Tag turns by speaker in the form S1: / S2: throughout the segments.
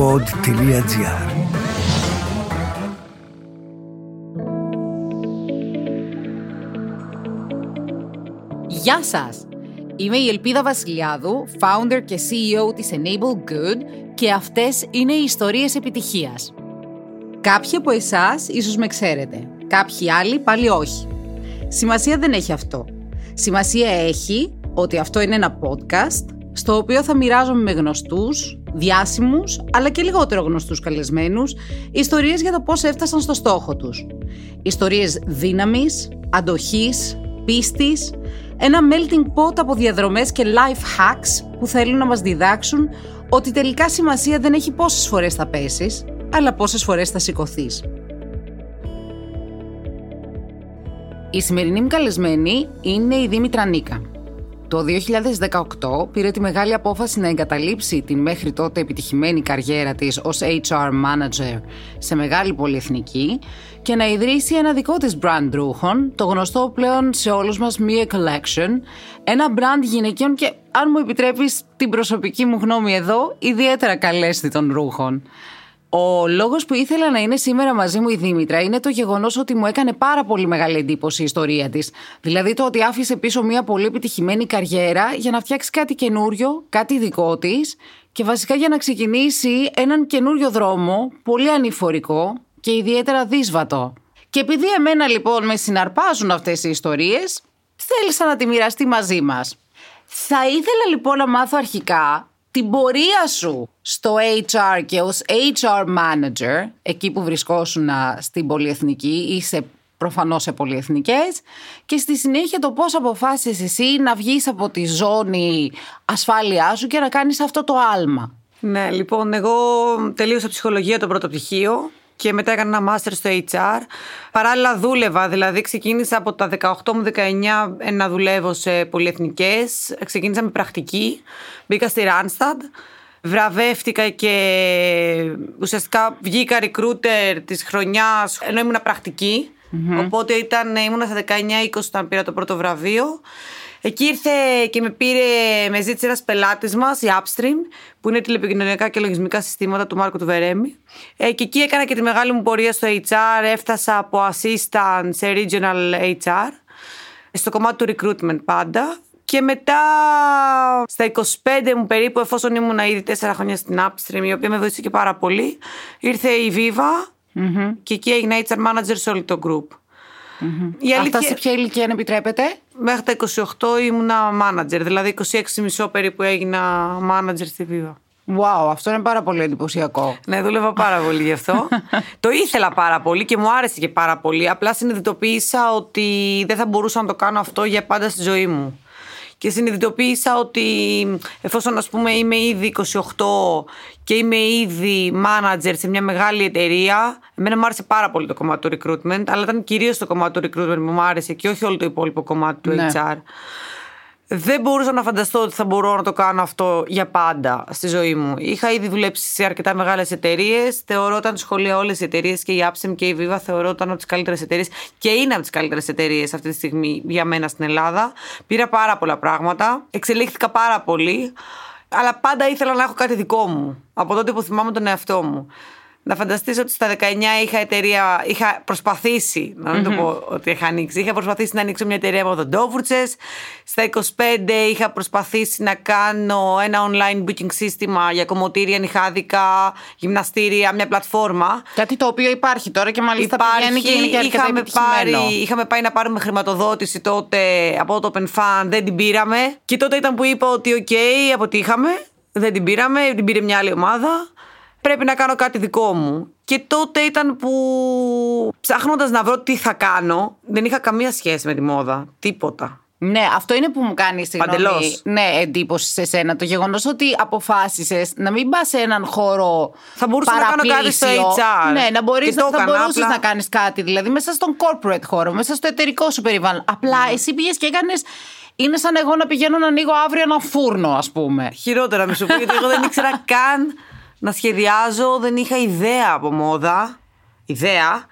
S1: pod.gr
S2: Γεια σας! Είμαι η Ελπίδα Βασιλιάδου, founder και CEO της Enable Good και αυτές είναι οι ιστορίες επιτυχίας. Κάποιοι από εσάς ίσως με ξέρετε, κάποιοι άλλοι πάλι όχι. Σημασία δεν έχει αυτό. Σημασία έχει ότι αυτό είναι ένα podcast στο οποίο θα μοιράζομαι με γνωστούς, διάσημους, αλλά και λιγότερο γνωστούς καλεσμένους, ιστορίες για το πώς έφτασαν στο στόχο τους. Ιστορίες δύναμης, αντοχής, πίστης, ένα melting pot από διαδρομές και life hacks που θέλουν να μας διδάξουν ότι τελικά σημασία δεν έχει πόσες φορές θα πέσεις, αλλά πόσες φορές θα σηκωθείς. Η σημερινή μου καλεσμένη είναι η Δήμητρα Νίκα. Το 2018 πήρε τη μεγάλη απόφαση να εγκαταλείψει την μέχρι τότε επιτυχημένη καριέρα της ως HR manager σε μεγάλη πολυεθνική και να ιδρύσει ένα δικό της brand ρούχων, το γνωστό πλέον σε όλους μας Mia Collection, ένα brand γυναικείων και αν μου επιτρέπεις την προσωπική μου γνώμη εδώ, ιδιαίτερα καλέσθητων ρούχων. Ο λόγος που ήθελα να είναι σήμερα μαζί μου η Δήμητρα είναι το γεγονός ότι μου έκανε πάρα πολύ μεγάλη εντύπωση η ιστορία της. Δηλαδή το ότι άφησε πίσω μια πολύ επιτυχημένη καριέρα για να φτιάξει κάτι καινούριο, κάτι δικό της και βασικά για να ξεκινήσει έναν καινούριο δρόμο, πολύ ανηφορικό και ιδιαίτερα δύσβατο. Και επειδή εμένα λοιπόν με συναρπάζουν αυτές οι ιστορίες, θέλησα να τη μοιραστεί μαζί μας. Θα ήθελα λοιπόν να μάθω αρχικά την πορεία σου στο HR και ως HR manager, εκεί που βρισκόσουν στην πολυεθνική ή σε προφανώς σε πολυεθνικές και στη συνέχεια το πώς αποφάσισες εσύ να βγεις από τη ζώνη ασφάλειά σου και να κάνεις αυτό το άλμα.
S3: Ναι, λοιπόν, εγώ τελείωσα ψυχολογία το πρώτο πτυχίο και μετά έκανα ένα μάστερ στο HR. Παράλληλα δούλευα, δηλαδή ξεκίνησα από τα 18 μου 19 να δουλεύω σε πολυεθνικές. Ξεκίνησα με πρακτική, μπήκα στη Randstad. Βραβεύτηκα και ουσιαστικά βγήκα recruiter της χρονιάς ενώ ήμουν Οπότε ήταν, ήμουν στα 19-20 όταν πήρα το πρώτο βραβείο. Εκεί ήρθε και με πήρε, με ζήτησε ένας πελάτης μας, η Upstream, που είναι τηλεπικοινωνιακά και λογισμικά συστήματα του Μάρκου του Βερέμι. Ε, και εκεί έκανα και τη μεγάλη μου πορεία στο HR. Έφτασα από assistant σε regional HR, στο κομμάτι του recruitment πάντα. Και μετά στα 25 μου περίπου, εφόσον ήμουν ήδη 4 χρόνια στην Upstream, η οποία με βοήθησε και πάρα πολύ, ήρθε η Viva και εκεί έγινα HR manager σε όλο το group.
S2: Mm-hmm. Αυτά σε ποια ηλικία αν επιτρέπετε;
S3: Μέχρι τα 28 ήμουνα manager, δηλαδή 26,5 περίπου έγινα manager στη Viva.
S2: Wow, αυτό είναι πάρα πολύ εντυπωσιακό.
S3: Ναι, δούλευα πάρα πολύ γι' αυτό. το ήθελα πάρα πολύ και μου άρεσε και πάρα πολύ. Απλά συνειδητοποίησα ότι δεν θα μπορούσα να το κάνω αυτό για πάντα στη ζωή μου και συνειδητοποίησα ότι εφόσον ας πούμε είμαι ήδη 28 και είμαι ήδη manager σε μια μεγάλη εταιρεία, εμένα μου άρεσε πάρα πολύ το κομμάτι του recruitment, αλλά ήταν κυρίως το κομμάτι του recruitment που μου άρεσε και όχι όλο το υπόλοιπο κομμάτι του ναι. HR δεν μπορούσα να φανταστώ ότι θα μπορώ να το κάνω αυτό για πάντα στη ζωή μου. Είχα ήδη δουλέψει σε αρκετά μεγάλες εταιρείες. Θεωρώ σχολεία όλες οι εταιρείες και η Apsim και η Viva θεωρώ από τις καλύτερες εταιρείες και είναι από τις καλύτερες εταιρείες αυτή τη στιγμή για μένα στην Ελλάδα. Πήρα πάρα πολλά πράγματα. Εξελίχθηκα πάρα πολύ. Αλλά πάντα ήθελα να έχω κάτι δικό μου. Από τότε που θυμάμαι τον εαυτό μου. Να φανταστείς ότι στα 19 είχα εταιρεία, είχα προσπαθήσει, να μην το πω ότι είχα ανοίξει, είχα προσπαθήσει να ανοίξω μια εταιρεία από οδοντόβουρτσε. Στα 25 είχα προσπαθήσει να κάνω ένα online booking σύστημα για κομμωτήρια, νυχάδικα, γυμναστήρια, μια πλατφόρμα.
S2: Κάτι το οποίο υπάρχει τώρα και μάλιστα υπάρχει, πηγαίνει και είναι και αρκετά είχαμε,
S3: πάρει, είχαμε πάει να πάρουμε χρηματοδότηση τότε από το Open Fund, δεν την πήραμε. Και τότε ήταν που είπα ότι OK, okay, αποτύχαμε, δεν την πήραμε, την πήρε μια άλλη ομάδα πρέπει να κάνω κάτι δικό μου. Και τότε ήταν που ψάχνοντας να βρω τι θα κάνω, δεν είχα καμία σχέση με τη μόδα. Τίποτα.
S2: Ναι, αυτό είναι που μου κάνει συγγνώμη, ναι, εντύπωση σε σένα. Το γεγονός ότι αποφάσισες να μην πας σε έναν χώρο.
S3: Θα μπορούσα να κάνω κάτι στο HR.
S2: Ναι, να, μπορείς, να, θα μπορούσες να κάνεις κάτι. Δηλαδή μέσα στον corporate χώρο, μέσα στο εταιρικό σου περιβάλλον. Απλά ναι. εσύ πήγες και έκανε. Είναι σαν εγώ να πηγαίνω να ανοίγω αύριο ένα φούρνο, ας πούμε.
S3: Χειρότερα, μη σου πω, γιατί εγώ δεν ήξερα καν να σχεδιάζω, δεν είχα ιδέα από μόδα. Ιδέα.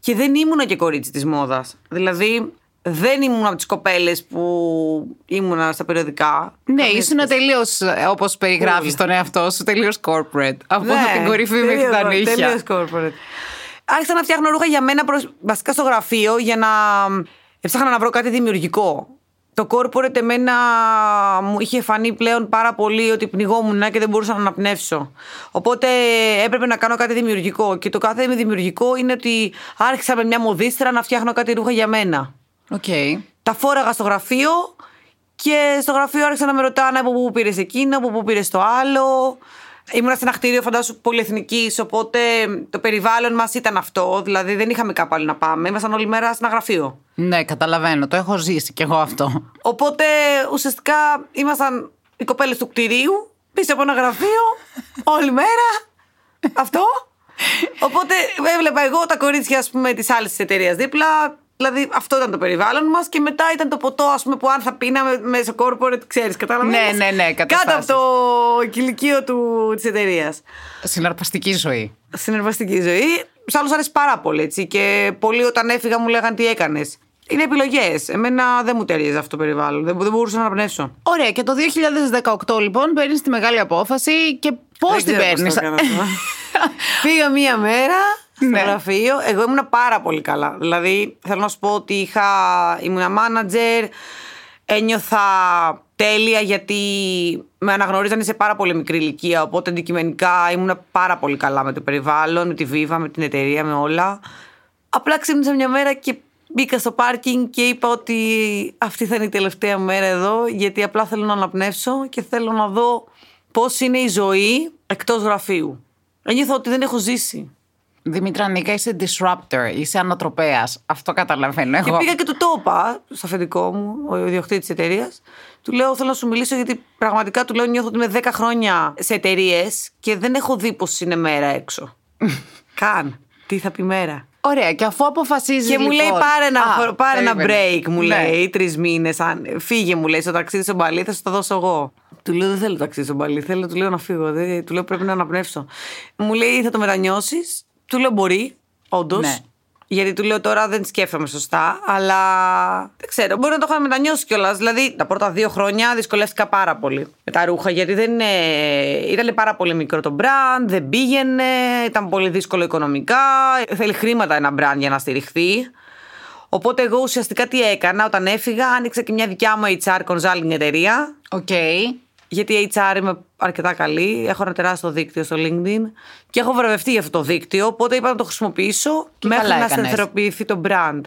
S3: Και δεν ήμουνα και κορίτσι της μόδας. Δηλαδή, δεν ήμουν από τις κοπέλες που ήμουν στα περιοδικά.
S2: Ναι, ήσουν τελείως, όπως περιγράφεις
S3: Cool.
S2: τον εαυτό σου, τελείως corporate. Από
S3: Ναι,
S2: την κορυφή μέχρι τα
S3: τελείως-
S2: νύχια.
S3: τελείως corporate. Άρχισα να φτιάχνω ρούχα για μένα προς, βασικά στο γραφείο για να έψαχνα να βρω κάτι δημιουργικό. Το corporate εμένα μου είχε φανεί πλέον πάρα πολύ ότι πνιγόμουν και δεν μπορούσα να αναπνεύσω. Οπότε έπρεπε να κάνω κάτι δημιουργικό. Και το κάθε δημιουργικό είναι ότι άρχισα με μια μοδίστρα να φτιάχνω κάτι ρούχα για μένα.
S2: Οκ.
S3: Τα φόραγα στο γραφείο και στο γραφείο άρχισαν να με ρωτάνε από πού πήρες εκείνο, από πού πήρες το άλλο. Ήμουνα σε ένα κτίριο, φαντάσου, πολυεθνικής, οπότε το περιβάλλον μας ήταν αυτό. Δηλαδή δεν είχαμε κάπου άλλο να πάμε. Ήμασταν όλη μέρα σε ένα γραφείο.
S2: Ναι, καταλαβαίνω. Το έχω ζήσει κι εγώ αυτό.
S3: Οπότε ουσιαστικά ήμασταν οι κοπέλες του κτηρίου πίσω από ένα γραφείο όλη μέρα. Αυτό. Οπότε έβλεπα εγώ τα κορίτσια ας πούμε, της άλλης εταιρείας δίπλα. Δηλαδή αυτό ήταν το περιβάλλον μας και μετά ήταν το ποτό ας πούμε, που αν θα πίναμε μέσα corporate, ξέρεις, κατάλαβε.
S2: Ναι, ναι, ναι,
S3: Κάτω
S2: καταστάσεις.
S3: από το κηλικείο της εταιρείας.
S2: Συναρπαστική ζωή.
S3: Συνεργαστική ζωή. Σ' άλλους άρεσε πάρα πολύ έτσι. Και πολλοί όταν έφυγα μου λέγανε τι έκανες. Είναι επιλογές. Εμένα δεν μου ταιριάζει αυτό το περιβάλλον. Δεν, δεν μπορούσα να αναπνεύσω.
S2: Ωραία, και το 2018 λοιπόν παίρνεις τη μεγάλη απόφαση και πώς
S3: Δεν
S2: την
S3: ξέρω πώς
S2: παίρνεις;
S3: το έκανα αυτό. Πήγα μία μέρα στο
S2: Ναι.
S3: γραφείο. Εγώ ήμουν πάρα πολύ καλά. Δηλαδή, θέλω να σου πω ότι είχα, ήμουν manager, ένιωθα τέλεια γιατί με αναγνωρίζανε σε πάρα πολύ μικρή ηλικία. Οπότε αντικειμενικά ήμουν πάρα πολύ καλά με το περιβάλλον, με τη Viva, με την εταιρεία, με όλα. Απλά ξύπνησα μια μέρα και μπήκα στο πάρκινγκ και είπα ότι αυτή θα είναι η τελευταία μέρα εδώ γιατί απλά θέλω να αναπνεύσω και θέλω να δω πώς είναι η ζωή εκτός γραφείου. Ένιωθα ότι δεν έχω ζήσει.
S2: Δημήτρα Νίκα, είσαι disruptor, είσαι ανατροπέας. Αυτό καταλαβαίνω
S3: Και
S2: εγώ.
S3: πήγα και του το είπα στο αφεντικό μου, ο ιδιοκτήτης της εταιρείας. Του λέω: Θέλω να σου μιλήσω γιατί πραγματικά του λέω: Νιώθω ότι είμαι 10 χρόνια σε εταιρείες και δεν έχω δει πώ είναι μέρα έξω. Καν. Τι θα πει μέρα.
S2: Ωραία, και αφού αποφασίζεις.
S3: Και μου λέει πάρε ένα,
S2: Α,
S3: πάρε ένα
S2: περίμενε.
S3: break, μου
S2: Ναι.
S3: λέει, τρεις μήνες. Φύγε, μου λέει, στο ταξίδι στον Παλί, θα σου το δώσω εγώ. Του λέω δεν θέλω ταξίδι στον Παλί, θέλω του λέω να φύγω. Δεν, του λέω πρέπει να αναπνεύσω. Μου λέει θα το μετανιώσεις. Του λέω μπορεί, όντως.
S2: Ναι.
S3: Γιατί του λέω τώρα δεν σκέφτομαι σωστά, αλλά δεν ξέρω, μπορεί να το είχα μετανιώσει κιόλας. Δηλαδή τα πρώτα δύο χρόνια δυσκολεύτηκα πάρα πολύ με τα ρούχα, γιατί δεν είναι... ήταν πάρα πολύ μικρό το brand, δεν πήγαινε, ήταν πολύ δύσκολο οικονομικά. Θέλει χρήματα ένα brand για να στηριχθεί. Οπότε εγώ ουσιαστικά τι έκανα όταν έφυγα, άνοιξα και μια δικιά μου HR consulting εταιρεία.
S2: Οκ.
S3: Γιατί η HR είμαι αρκετά καλή. Έχω ένα τεράστιο δίκτυο στο LinkedIn και έχω βραβευτεί για αυτό το δίκτυο. Οπότε είπα να το χρησιμοποιήσω
S2: Και
S3: μέχρι
S2: καλά
S3: να
S2: έκανες.
S3: σταθεροποιηθεί το brand.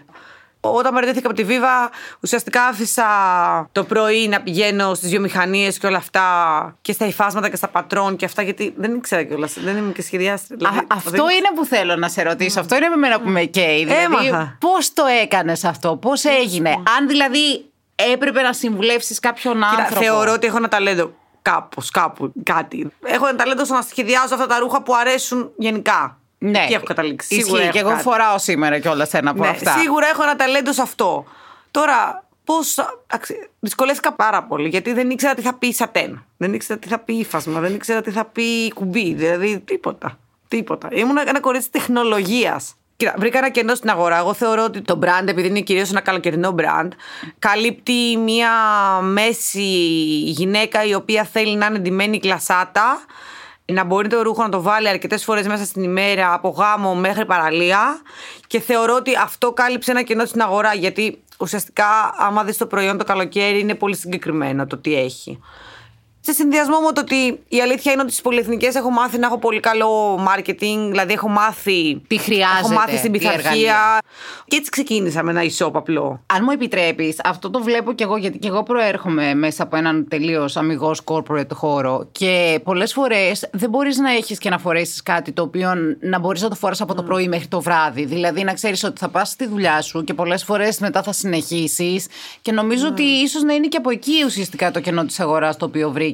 S3: Όταν παραιτήθηκα από τη Viva, ουσιαστικά άφησα το πρωί να πηγαίνω στις βιομηχανίες και όλα αυτά και στα υφάσματα και στα πατρόν και αυτά, γιατί δεν ήξερα κιόλας. Δεν ήμουν και σχεδιάστρια. Δηλαδή,
S2: Α, αυτό
S3: δεν-
S2: είναι που θέλω να σε ρωτήσω. Αυτό είναι με μένα που με καίει. Δηλαδή,
S3: Έμαθα.
S2: πώς το έκανες αυτό, πώς έγινε. Αν δηλαδή έπρεπε να συμβουλεύσεις κάποιον
S3: Κοίτα,
S2: άνθρωπο.
S3: θεωρώ ότι έχω ένα ταλέντο κάπως, κάπου, κάτι. Έχω ένα ταλέντο στο να σχεδιάζω αυτά τα ρούχα που αρέσουν γενικά.
S2: Ναι,
S3: Εκεί έχω καταλήξει.
S2: Ισχύει,
S3: Σίγουρα έχω
S2: και εγώ
S3: κάτι.
S2: φοράω σήμερα κιόλας ένα από
S3: Ναι,
S2: αυτά.
S3: σίγουρα έχω ένα ταλέντο σε αυτό. Τώρα, πώς. Δυσκολεύτηκα πάρα πολύ γιατί δεν ήξερα τι θα πει σατέν. Δεν ήξερα τι θα πει ύφασμα. Δεν ήξερα τι θα πει κουμπί. Δηλαδή τίποτα. Τίποτα. Ήμουν ένα κορίτσι τεχνολογίας. Κοίτα, βρήκα ένα κενό στην αγορά. Εγώ θεωρώ ότι το brand, επειδή είναι κυρίως ένα καλοκαιρινό brand, καλύπτει μία μέση γυναίκα η οποία θέλει να είναι ντυμένη κλασάτα, να μπορεί το ρούχο να το βάλει αρκετές φορές μέσα στην ημέρα, από γάμο μέχρι παραλία. Και θεωρώ ότι αυτό κάλυψε ένα κενό στην αγορά, γιατί ουσιαστικά, άμα δεις το προϊόν το καλοκαίρι, είναι πολύ συγκεκριμένο το τι έχει. Σε συνδυασμό με το ότι η αλήθεια είναι ότι στις πολυεθνικές έχω μάθει να έχω πολύ καλό marketing, δηλαδή έχω μάθει.
S2: Τι χρειάζεται,
S3: Έχω μάθει στην
S2: τι
S3: πειθαρχία.
S2: εργαλεία.
S3: Και έτσι ξεκίνησα με ένα e-shop απλό.
S2: Αν μου επιτρέπεις, αυτό το βλέπω κι εγώ, γιατί κι εγώ προέρχομαι μέσα από έναν τελείως αμυγός corporate χώρο. Και πολλές φορές δεν μπορείς να έχεις και να φορέσεις κάτι το οποίο να μπορείς να το φοράς από το πρωί μέχρι το βράδυ. Δηλαδή να ξέρεις ότι θα πας στη δουλειά σου και πολλές φορές μετά θα συνεχίσεις. Και νομίζω ότι ίσως να είναι και από εκεί ουσιαστικά το κενό της αγοράς το οποίο βρήκες.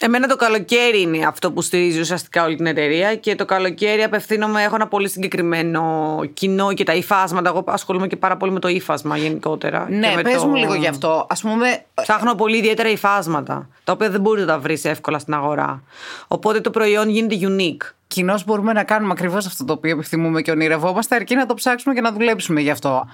S3: Εμένα το καλοκαίρι είναι αυτό που στηρίζει ουσιαστικά όλη την εταιρεία και το καλοκαίρι απευθύνομαι, έχω ένα πολύ συγκεκριμένο κοινό και τα υφάσματα. Εγώ ασχολούμαι και πάρα πολύ με το ύφασμα γενικότερα.
S2: Ναι,
S3: και με
S2: πες
S3: το-
S2: μου λίγο γι' αυτό. Α πούμε,
S3: Ψάχνω πολύ ιδιαίτερα υφάσματα, τα οποία δεν μπορεί να τα βρεις εύκολα στην αγορά. Οπότε το προϊόν γίνεται unique.
S2: Κοινώς μπορούμε να κάνουμε ακριβώς αυτό το οποίο επιθυμούμε και ονειρευόμαστε, αρκεί να το ψάξουμε και να δουλέψουμε γι' αυτό.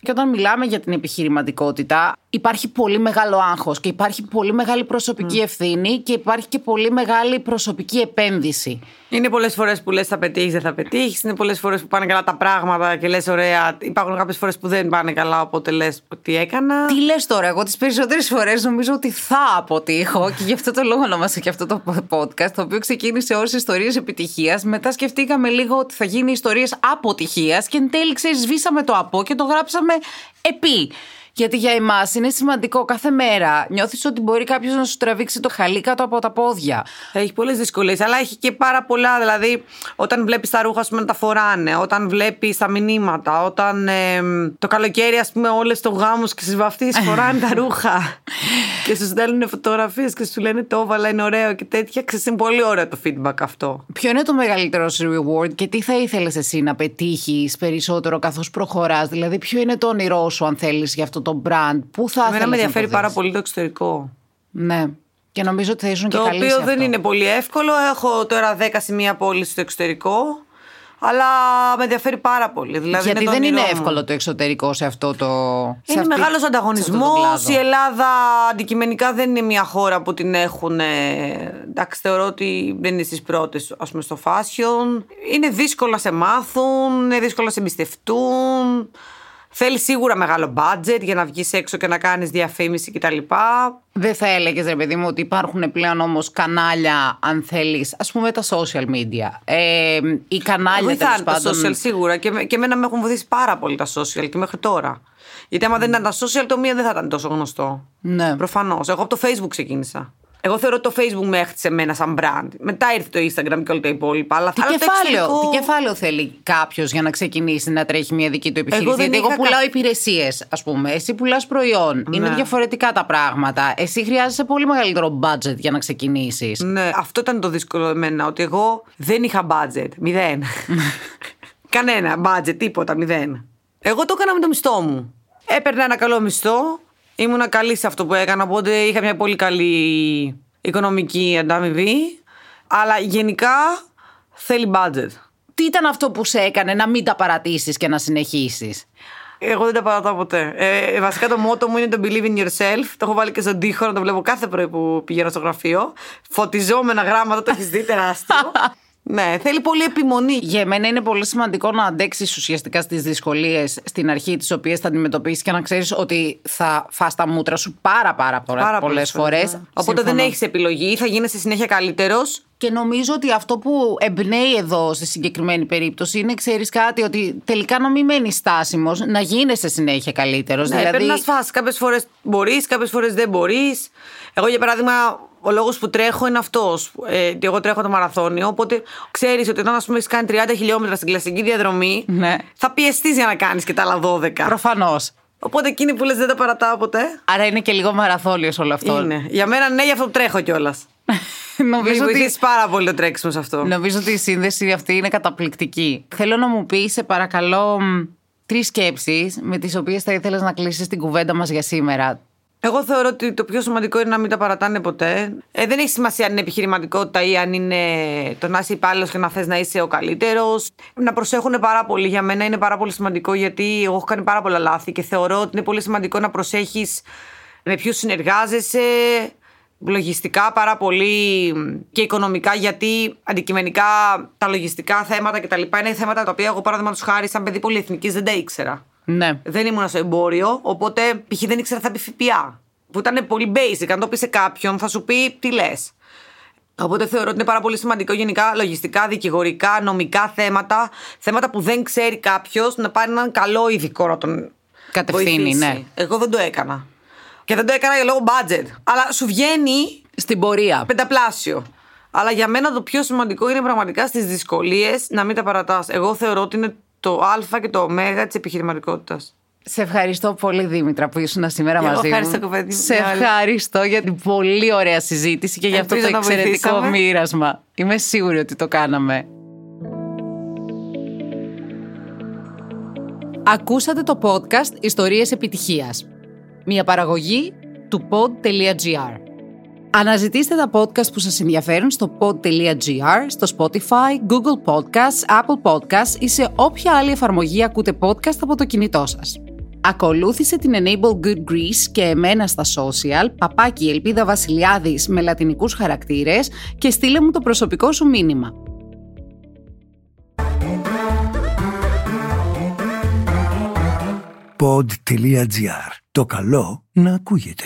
S2: Και όταν μιλάμε για την επιχειρηματικότητα, υπάρχει πολύ μεγάλο άγχος και υπάρχει πολύ μεγάλη προσωπική ευθύνη και υπάρχει και πολύ μεγάλη προσωπική επένδυση.
S3: Είναι πολλές φορές που λες θα πετύχεις, δεν θα πετύχεις. Είναι πολλές φορές που πάνε καλά τα πράγματα και λες ωραία. Υπάρχουν κάποιες φορές που δεν πάνε καλά, οπότε λες τι έκανα;
S2: Τι λες τώρα, εγώ τις περισσότερες φορές νομίζω ότι θα αποτύχω και γι' αυτό το λόγο ονομάσα και αυτό το podcast, το οποίο ξεκίνησε ως ιστορίες επιτυχίας. Μετά σκεφτήκαμε λίγο ότι θα γίνει ιστορίες αποτυχίας και εν τέλει ξέρεις, σβήσαμε το από και το γράψαμε επί. Γιατί για εμάς είναι σημαντικό κάθε μέρα. Νιώθεις ότι μπορεί κάποιος να σου τραβήξει το χαλί κάτω από τα πόδια.
S3: Έχει πολλές δυσκολίες, αλλά έχει και πάρα πολλά. Δηλαδή, όταν βλέπεις τα ρούχα, πούμε, να τα φοράνε, όταν βλέπεις τα μηνύματα, όταν ε, το καλοκαίρι, ας πούμε, όλες το γάμος και στις βαφτίσεις φοράνε τα ρούχα και σου στέλνουν φωτογραφίες και σου λένε το έβαλα, είναι ωραίο και τέτοια. Ξέρεις, είναι πολύ ωραίο το feedback αυτό.
S2: Ποιο είναι το μεγαλύτερο σου reward και τι θα ήθελες εσύ να πετύχεις περισσότερο καθώς προχωράς, Δηλαδή, ποιο είναι το όνειρό σου, αν θέλεις, για αυτό το brand, πού θα
S3: Εμένα με ενδιαφέρει πάρα πολύ το εξωτερικό.
S2: Ναι. Και νομίζω ότι θα ήσουν
S3: το
S2: και καλή
S3: Το οποίο δεν είναι πολύ εύκολο. Έχω τώρα 10 σημεία πόλη στο εξωτερικό. Αλλά με ενδιαφέρει πάρα πολύ. Δηλαδή
S2: Γιατί
S3: είναι
S2: δεν είναι
S3: μου.
S2: εύκολο το εξωτερικό σε αυτό το.
S3: Είναι
S2: αυτή...
S3: μεγάλος ανταγωνισμός. Η Ελλάδα αντικειμενικά δεν είναι μια χώρα που την έχουν. Εντάξει, θεωρώ ότι δεν είναι στις πρώτες, ας πούμε, στο fashion. Είναι δύσκολο να σε μάθουν, είναι δύσκολο να σε εμπιστευτούν. Θέλεις σίγουρα μεγάλο budget για να βγεις έξω και να κάνεις διαφήμιση κτλ.
S2: Δεν θα έλεγες, ρε παιδί μου, ότι υπάρχουν πλέον όμως κανάλια, αν θέλεις, ας πούμε τα social media. Ε, ή κανάλια
S3: τέλος πάντων. Τα social σίγουρα. Και, και εμένα με έχουν βοηθήσει πάρα πολύ τα social και μέχρι τώρα. Γιατί άμα δεν ήταν τα social, το μία δεν θα ήταν τόσο γνωστό.
S2: Ναι.
S3: Προφανώς. Εγώ από το Facebook ξεκίνησα. Εγώ θεωρώ ότι το Facebook με έχτισε εμένα σαν brand. Μετά ήρθε το Instagram και όλα τα υπόλοιπα. Αλλά
S2: τι, κεφάλαιο, εξωτερικό... τι κεφάλαιο θέλει κάποιος για να ξεκινήσει να τρέχει μια δική του επιχείρηση; Εγώ Γιατί εγώ πουλάω κα... υπηρεσίες, ας πούμε. Εσύ πουλάς προϊόν. Ναι. Είναι διαφορετικά τα πράγματα. Εσύ χρειάζεσαι πολύ μεγαλύτερο budget για να ξεκινήσεις.
S3: Ναι, αυτό ήταν το δύσκολο εμένα. Ότι εγώ δεν είχα budget. Μηδέν. Κανένα budget, τίποτα, μηδέν. Εγώ το έκανα με το μισθό μου. Έπαιρνα ένα καλό μισθό, Ήμουν καλή σε αυτό που έκανα, οπότε είχα μια πολύ καλή οικονομική ανταμοιβή. Αλλά γενικά θέλει budget.
S2: Τι ήταν αυτό που σε έκανε να μην τα παρατήσεις και να συνεχίσεις;
S3: Εγώ δεν τα παρατάω ποτέ. Ε, βασικά το μότο μου είναι το believe in yourself. Το έχω βάλει και στον τοίχο να το βλέπω κάθε πρωί που πηγαίνω στο γραφείο. Φωτιζόμενα γράμματα, το έχεις δει τεράστιο. Ναι, θέλει πολύ επιμονή.
S2: Για μένα είναι πολύ σημαντικό να αντέξεις ουσιαστικά στις δυσκολίες στην αρχή, τις οποίες θα αντιμετωπίσεις και να ξέρεις ότι θα φά τα μούτρα σου πάρα, πάρα, πάρα πολλές φορές. Ναι.
S3: Οπότε δεν έχεις επιλογή, θα γίνεσαι συνέχεια καλύτερος.
S2: Και νομίζω ότι αυτό που εμπνέει εδώ στη συγκεκριμένη περίπτωση είναι, ξέρεις κάτι, ότι τελικά να μην μένεις στάσιμος, να γίνεσαι συνέχεια καλύτερος.
S3: Ναι, δηλαδή... πρέπει να σφάσει. Κάποιες φορές μπορείς, κάποιες φορές δεν μπορείς. Εγώ, για παράδειγμα, ο λόγος που τρέχω είναι αυτός. Ε, εγώ τρέχω το μαραθώνιο. Οπότε ξέρεις ότι όταν πούμε, έχεις κάνει 30 χιλιόμετρα στην κλασική διαδρομή,
S2: ναι.
S3: θα πιεστείς για να κάνεις και τα άλλα 12.
S2: Προφανώς.
S3: Οπότε εκείνη που λες δεν τα παρατάω ποτέ.
S2: Άρα είναι και λίγο μαραθώνιος όλο αυτό.
S3: Είναι. Για μένα ναι, γι' αυτό τρέχω κιόλας. Νομίζω ότι. βοηθήσει πάρα πολύ το τρέξιμο σε αυτό.
S2: Νομίζω ότι η σύνδεση αυτή είναι καταπληκτική. Θέλω να μου πεις, σε παρακαλώ, τρεις σκέψεις με τις οποίες θα ήθελες να κλείσει την κουβέντα μας για σήμερα.
S3: Εγώ θεωρώ ότι το πιο σημαντικό είναι να μην τα παρατάνε ποτέ. Ε, δεν έχει σημασία αν είναι επιχειρηματικότητα ή αν είναι το να είσαι υπάλληλος και να θες να είσαι ο καλύτερος. Να προσέχουν πάρα πολύ. Για μένα είναι πάρα πολύ σημαντικό γιατί εγώ έχω κάνει πάρα πολλά λάθη και θεωρώ ότι είναι πολύ σημαντικό να προσέχεις με ποιους συνεργάζεσαι, λογιστικά πάρα πολύ και οικονομικά, γιατί αντικειμενικά τα λογιστικά θέματα κτλ. είναι θέματα τα οποία εγώ παραδείγματο χάρη, σαν παιδί πολυεθνικής, δεν τα ήξερα.
S2: Ναι.
S3: Δεν ήμουν στο εμπόριο, οπότε π.χ. δεν ήξερα θα πει ΦΠΑ. Που ήταν πολύ basic. Αν το πεις σε κάποιον, θα σου πει τι λες. Οπότε θεωρώ ότι είναι πάρα πολύ σημαντικό γενικά λογιστικά, δικηγορικά, νομικά θέματα. Θέματα που δεν ξέρει κάποιος να πάρει έναν καλό ειδικό να τον
S2: κατευθύνει. Ναι.
S3: Εγώ δεν το έκανα. Και δεν το έκανα για λόγω budget. Αλλά σου βγαίνει.
S2: Στην πορεία.
S3: Πενταπλάσιο. Αλλά για μένα το πιο σημαντικό είναι πραγματικά στις δυσκολίες να μην τα παρατάς. Εγώ θεωρώ ότι είναι το Α και το Ω της επιχειρηματικότητας.
S2: Σε ευχαριστώ πολύ Δήμητρα που ήσουν σήμερα
S3: Εγώ
S2: μαζί
S3: ευχαριστώ,
S2: μου.
S3: Κοπέδι,
S2: Σε ευχαριστώ για την πολύ ωραία συζήτηση και για αυτό το εξαιρετικό μοίρασμα. Είμαι σίγουρη ότι το κάναμε. Ακούσατε το podcast Ιστορίες Επιτυχίας. Μια παραγωγή του pod.gr. Αναζητήστε τα podcast που σας ενδιαφέρουν στο pod.gr, στο Spotify, Google Podcasts, Apple Podcasts ή σε όποια άλλη εφαρμογή ακούτε podcast από το κινητό σας. Ακολούθησε την Enable Good Greece και εμένα στα social, παπάκι Ελπίδα Βασιλιάδης με λατινικούς χαρακτήρες και στείλε μου το προσωπικό σου μήνυμα.
S1: Pod.gr. Το καλό να ακούγεται.